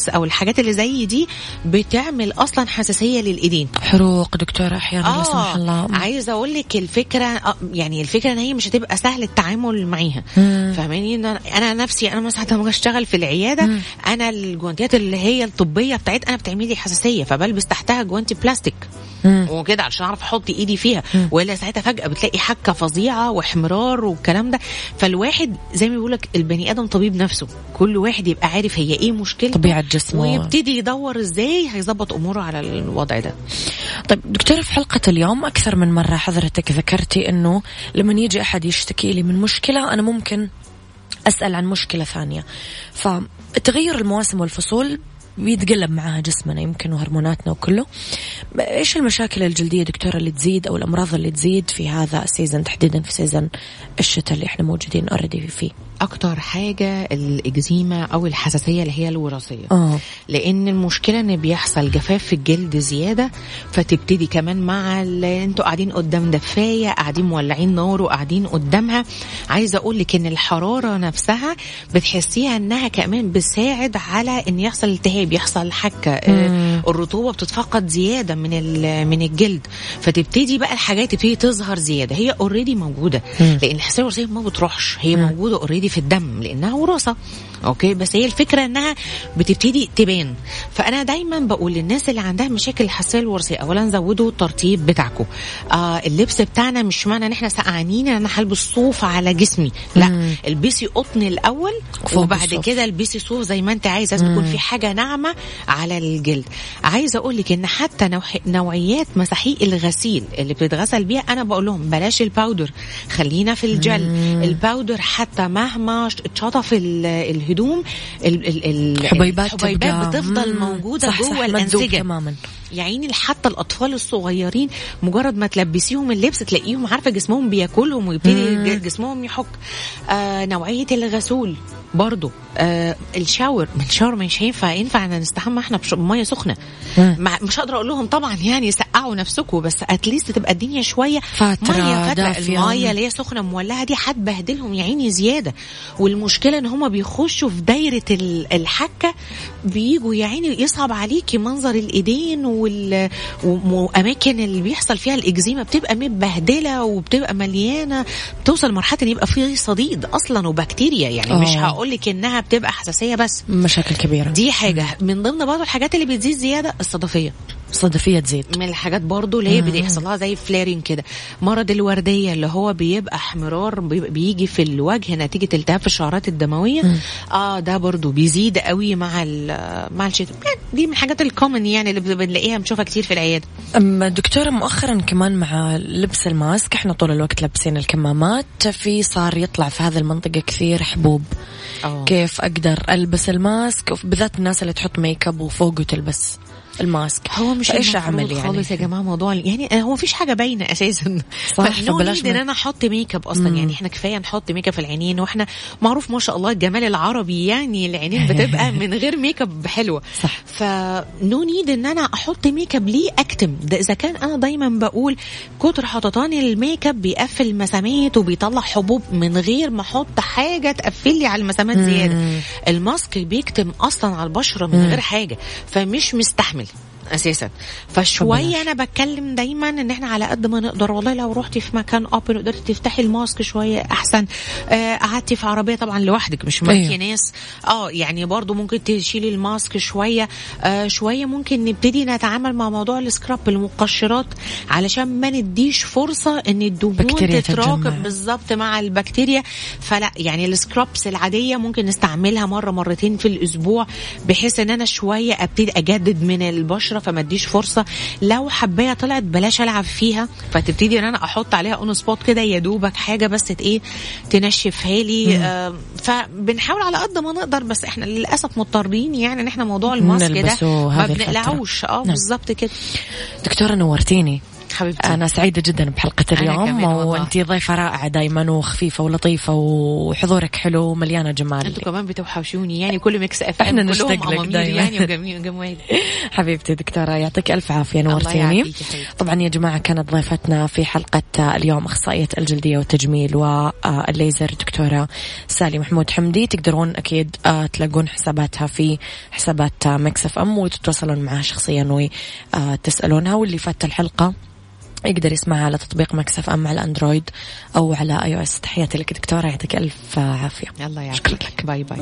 اللاتكس أو الحاجات اللي زي دي بتعمل أصلا حساسية للإيدين. حروق دكتورة أحيانا لا سمح الله. عايزة أقول لك الفكرة آه، يعني الفكرة إن هي مش هتبقى سهل التعامل معاها. فاهماني؟ إن أنا- أنا نفسي أنا مثلا لما أشتغل في العيادة مم. أنا الجوانتيات اللي هي الطبية بتاعت أنا بتعمل لي حساسية فبلبس تحتها جوانتي بلاستيك. وكده عشان أعرف أحط إيدي فيها. وإلا ساعتها فجأة بتلاقي حكة فظيعة وإحمرار والكلام ده. فالواحد زي ما بيقول لك البني آدم طبيب نفسه. كل واحد يبقى عارف هي إيه مشكلته. طبيعة جسمه. ويبتدي يدور إزاي هيظبط أموره على الوضع ده طيب دكتورة في حلقة اليوم أكثر من مرة حضرتك ذكرتي أنه لما يجي أحد يشتكي لي من مشكلة أنا ممكن أسأل عن مشكلة ثانية فتغير المواسم والفصول بيتقلب معاها جسمنا يمكن وهرموناتنا وكله. إيش المشاكل الجلدية دكتورة اللي تزيد أو الأمراض اللي تزيد في هذا ال season تحديدا في season الشتاء اللي إحنا موجودين اوريدي فيه؟ أكتر حاجة الإكزيما أو الحساسية اللي هي الوراثية. آه. لأن المشكلة إن بيحصل جفاف في الجلد زيادة فتبتدي كمان مع أنتوا قاعدين قدام دفاية قاعدين مولعين نار وقاعدين قدامها. عايزة أقول لك إن الحرارة نفسها بتحسيها إنها كمان بتساعد على إن يحصل التهاب يحصل حكه آه، الرطوبة بتتفقد زيادة من من الجلد. فتبتدي بقى الحاجات تبتدي تظهر زيادة. هي already موجودة. لأن الحساسيه الوراثيه ما بتروحش. هي موجودة already في الدم لأنها وراثة. okay؟ بس هي الفكرة إنها بتبتدي تبان. فأنا دايما بقول للناس اللي عندها مشاكل الحساسيه الوراثيه اولا زودوا الترطيب بتاعكم. آه اللبس بتاعنا مش معنى إن إحنا سقعانين إن أنا هلبس صوف على جسمي. لا البسي قطن الأول وبعد. كده البسي صوف زي ما أنت عايز لازم تكون في حاجة ناعمة على الجلد. عايزة أقول لك إن حتى نوع- نوعيات مساحيق الغسيل اللي بتتغسل بيها أنا بقول لهم بلاش ال powder خلينا في الجل. ال powder حتى مهما اتشطف ال- الهدوم ال- ال- ال- حبيبات الحبيبات تبقى- بتفضل. موجودة صح جوه الأنسجة. تماما. يا عيني حتى الأطفال الصغيرين مجرد ما تلبسيهم اللبس تلاقيهم عارفة جسمهم بياكلهم ويبتدي جسمهم يحك. آه نوعية الغسول. برضو آه الشاور من الشاور مش هينفع ينفع إن نستحمى إحنا بميه سخنة. مش هقدر أقول لهم طبعا يعني سقعوا نفسكم بس اتليست تبقى الدنيا شوية فترة مية فترة. المية اللي هي سخنة مولعة دي هتبهدلهم يا عيني زيادة. والمشكلة إن هم بيخشوا في دايرة ال- الحكة بيجوا يا عيني يصعب عليكي منظر الإيدين وال... وأماكن اللي بيحصل فيها الإكزيما بتبقى متبهدلة وبتبقى مليانة بتوصل لمرحلة إن يبقى فيه صديد أصلا وبكتيريا يعني مش آه. هقول لك إنها بتبقى حساسية بس. مشاكل كبيرة. دي حاجة. من ضمن برضه الحاجات اللي بتزيد زيادة الصدفية. صدفية تزيد. من الحاجات برضو اللي هي بيحصل لها زي فلارين كده. مرض الوردية اللي هو بيبقى احمرار بيجي في الوجه نتيجة التهاب الشعرات الدموية. آه ده برضو بيزيد قوي مع مع الشتاء. يعني دي من الحاجات الكومن يعني اللي بنلاقيها بنشوفها كتير في العيادة. أما دكتورة مؤخرا كمان مع لبس ال mask إحنا طول الوقت لابسين الكمامات في صار يطلع في هذه المنطقة كثير حبوب. أوه. كيف أقدر ألبس ال mask؟ بالذات الناس اللي تحط make up وفوقه تلبس ال mask. هو مش المفروض أعمل يعني؟ خالص يا جماعة موضوع يعني هو مفيش حاجة باينة أساسا. صح، ف no فبلاش need إن أنا أحط ميك اب أصلا. يعني إحنا كفاية نحط ميك اب في العينين وإحنا معروف ما شاء الله الجمال العربي يعني العينين بتبقى من غير ميك اب حلوة. صح. ف no need إن أنا أحط ميك اب ليه أكتم. ده إذا كان أنا دايما بقول كتر حططان الميك اب بيقفل المسامات وبيطلع حبوب من غير ما أحط حاجة تقفل لي على المسامات زيادة. ال mask بيكتم أصلا على البشرة من غير حاجة. فمش مستحمل. أساسا. فشوية أنا بتكلم دايما إن إحنا على قد ما نقدر والله لو رحتي في مكان open قدرتي تفتحي ال mask شوية أحسن. آه قعدتي في عربية طبعا لوحدك مش معاكي أيوه. ناس. آه يعني برضو ممكن تشيلي ال mask شوية. آه شوية ممكن نبتدي نتعامل مع موضوع ال scrub المقشرات علشان ما نديش فرصة إن الدهون تتراكم. بالظبط مع البكتيريا. فلا يعني ال scrubs العادية ممكن نستعملها مرة مرتين في الأسبوع بحيث إن أنا شوية أبتدي أجدد من البشرة فما اديش فرصة. لو حباية طلعت بلاش ألعب فيها فتبتدي إن أنا أحط عليها on spot كده يا دوبك حاجة بس إيه تنشفها لي. آه فبنحاول على قد ما نقدر بس إحنا للأسف مضطرين يعني إن إحنا موضوع ال mask ده ما. بنقلعوش آه نعم. بالظبط كده. دكتورة نورتيني حبيبتي أنا سعيدة جدا بحلقة أنا اليوم. وأنت ضيفة رائعة دايما وخفيفة ولطيفة وحضورك حلو ومليانة جمال أنتوا كمان بتوحشوني يعني كل Mix FM كلهم نشتاق لك. يعني حبيبتي دكتورة يعطيك ألف عافية الله نورتيني. طبعا يا جماعة كانت ضيفتنا في حلقة اليوم أخصائية الجلدية والتجميل والليزر دكتورة سالي محمود حمدي تقدرون أكيد آه، تلاقون حساباتها في حسابات Mix FM وتتواصلون معها شخصيا وتسألونها واللي فات الحلقة يقدر يسمعها على تطبيق Mix FM على ال Android أو على iOS. تحياتي لك دكتورة يعطيك ألف عافية. الله شكرا يعافيك لك. bye bye.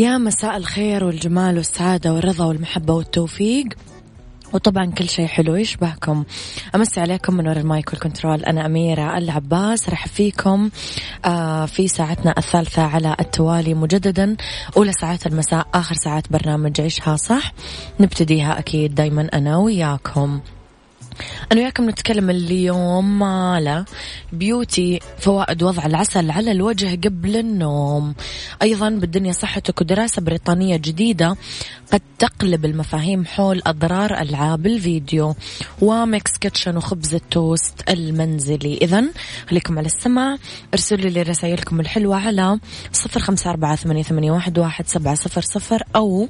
يا مساء الخير والجمال والسعادة والرضا والمحبة والتوفيق. وطبعا كل شيء حلو يشبهكم. أمسي عليكم من وراء ال mic وال control. أنا أميرة العباس راح فيكم آه في ساعتنا الثالثة على التوالي مجددا. أولى ساعات المساء آخر ساعات برنامج عيشها صح. نبتديها أكيد دايما أنا وياكم. أنا وياكم نتكلم اليوم على beauty فوائد وضع العسل على الوجه قبل النوم. أيضا بالدنيا صحتك ودراسة بريطانية جديدة قد تقلب المفاهيم حول أضرار ألعاب الفيديو و Mix Kitchen وخبز التوست المنزلي. إذا خليكم على السمع ارسلوا لي رسائلكم الحلوة على صفر خمسة أربعة ثمانية واحد سبعة صفر صفر أو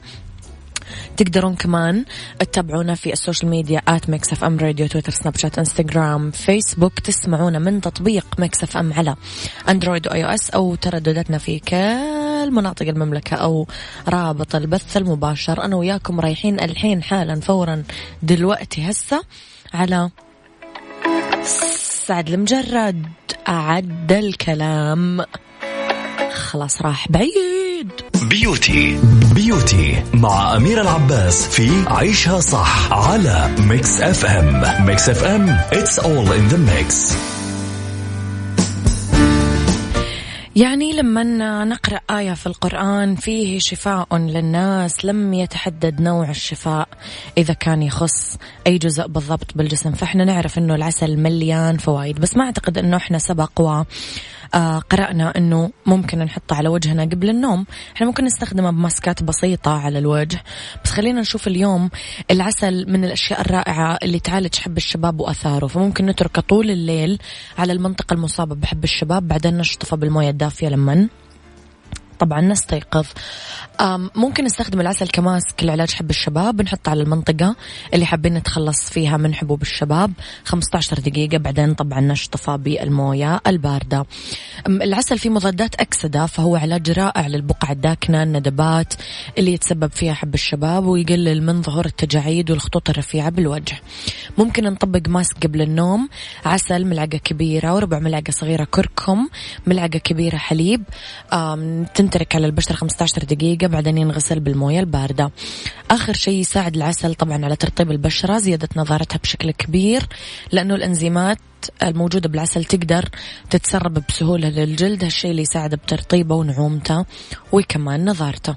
تقدرون كمان تتابعونا في ال social media at Mix FM Radio تويتر سناب شات انستغرام فيسبوك تسمعونا من تطبيق Mix FM على Android و iOS أو تردداتنا في كل مناطق المملكة أو رابط البث المباشر. أنا وياكم رايحين الحين حالا فورا دلوقتي هسه على سعد المجرد. أعد الكلام. خلاص راح بعيد. beauty. beauty مع أمير العباس في عيشها صح على Mix FM Mix FM it's all in the mix. يعني لما نقرأ آية في القرآن فيه شفاء للناس لم يتحدد نوع الشفاء. إذا كان يخص أي جزء بالضبط بالجسم فإحنا نعرف أنه العسل مليان فوائد. بس ما أعتقد أنه إحنا سبق و قرأنا أنه ممكن نحطه على وجهنا قبل النوم. إحنا ممكن نستخدمه بماسكات بسيطة على الوجه. بس خلينا نشوف اليوم العسل من الأشياء الرائعة اللي تعالج حب الشباب وأثاره. فممكن نتركه طول الليل على المنطقة المصابة بحب الشباب بعدين نشطفه بالموية الدافية لمن. طبعا نستيقظ. ممكن نستخدم العسل كماسك لعلاج حب الشباب نحطه على المنطقة اللي حابين نتخلص فيها من حبوب الشباب. 15 دقيقة بعدين طبعا نشطفه بالموية الباردة. العسل فيه مضادات أكسدة فهو علاج رائع للبقع الداكنة الندبات اللي يتسبب فيها حب الشباب ويقلل من ظهور التجاعيد والخطوط الرفيعة بالوجه. ممكن نطبق ماسك قبل النوم عسل ملعقة كبيرة وربع ملعقة صغيرة كركم ملعقة كبيرة حليب. تنترك على البشرة 15 دقيقة بعدين ينغسل بالموية الباردة. آخر شيء يساعد العسل طبعا على ترطيب البشرة زيادة نضارتها بشكل كبير لأنه الأنزيمات الموجودة بالعسل تقدر تتسرب بسهولة للجلد هالشيء اللي يساعد بترطيبه ونعومته وكمان نظارته.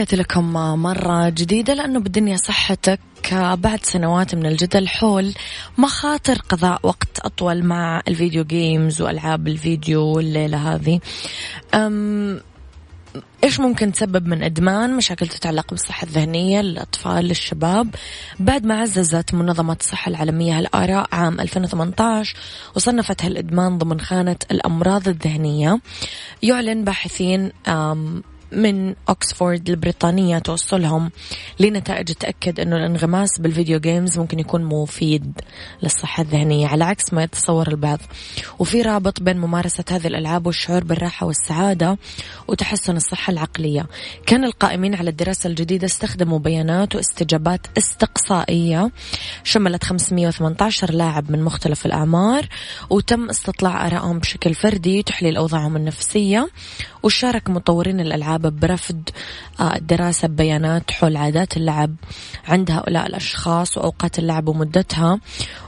تحياتي لكم مرة جديدة لأنه بالدنيا صحتك بعد سنوات من الجدل حول مخاطر قضاء وقت أطول مع الفيديو جيمز وألعاب الفيديو والليلة هذه. أم إيش ممكن تسبب من إدمان؟ مشاكل تتعلق بالصحة الذهنية للاطفال للشباب بعد ما عززت منظمة الصحة العالمية هالاراء عام 2018 وصنفت هالإدمان ضمن خانة الأمراض الذهنية يعلن باحثين من أكسفورد البريطانية توصلهم لنتائج تأكد أنه الانغماس بالفيديو جيمز ممكن يكون مفيد للصحة الذهنية. على عكس ما يتصور البعض. وفي رابط بين ممارسة هذه الألعاب والشعور بالراحة والسعادة وتحسن الصحة العقلية. كان القائمين على الدراسة الجديدة استخدموا بيانات واستجابات استقصائية. شملت 518 لاعب من مختلف الأعمار وتم استطلاع آرائهم بشكل فردي تحليل أوضاعهم النفسية وشارك مطورين الألعاب برفض آه، الدراسة ببيانات حول عادات اللعب عند هؤلاء الأشخاص وأوقات اللعب ومدتها.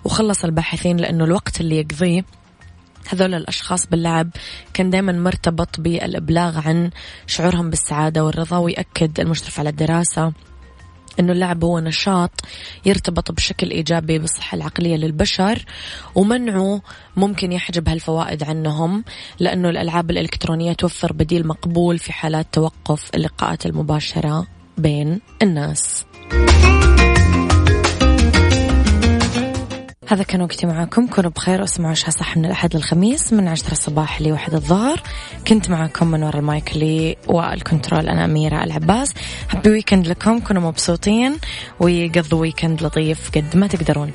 وخلص الباحثين لأنه الوقت اللي يقضيه هذول الأشخاص باللعب كان دائما مرتبط بالإبلاغ عن شعورهم بالسعادة والرضا ويأكد المشرف على الدراسة إنه اللعب هو نشاط يرتبط بشكل إيجابي بالصحة العقلية للبشر ومنعه ممكن يحجب هالفوائد عنهم لأنه الألعاب الإلكترونية توفر بديل مقبول في حالات توقف اللقاءات المباشرة بين الناس. هذا كان وقتي معاكم. كونوا بخير واسمعوا عشاء صح من الأحد للخميس من عشرة الصباح لواحد الظهر. كنت معاكم من وراء المايك لي والكنترول أنا أميرة العباس. happy weekend لكم. كونوا مبسوطين. ويقضوا weekend لطيف قد ما تقدرون.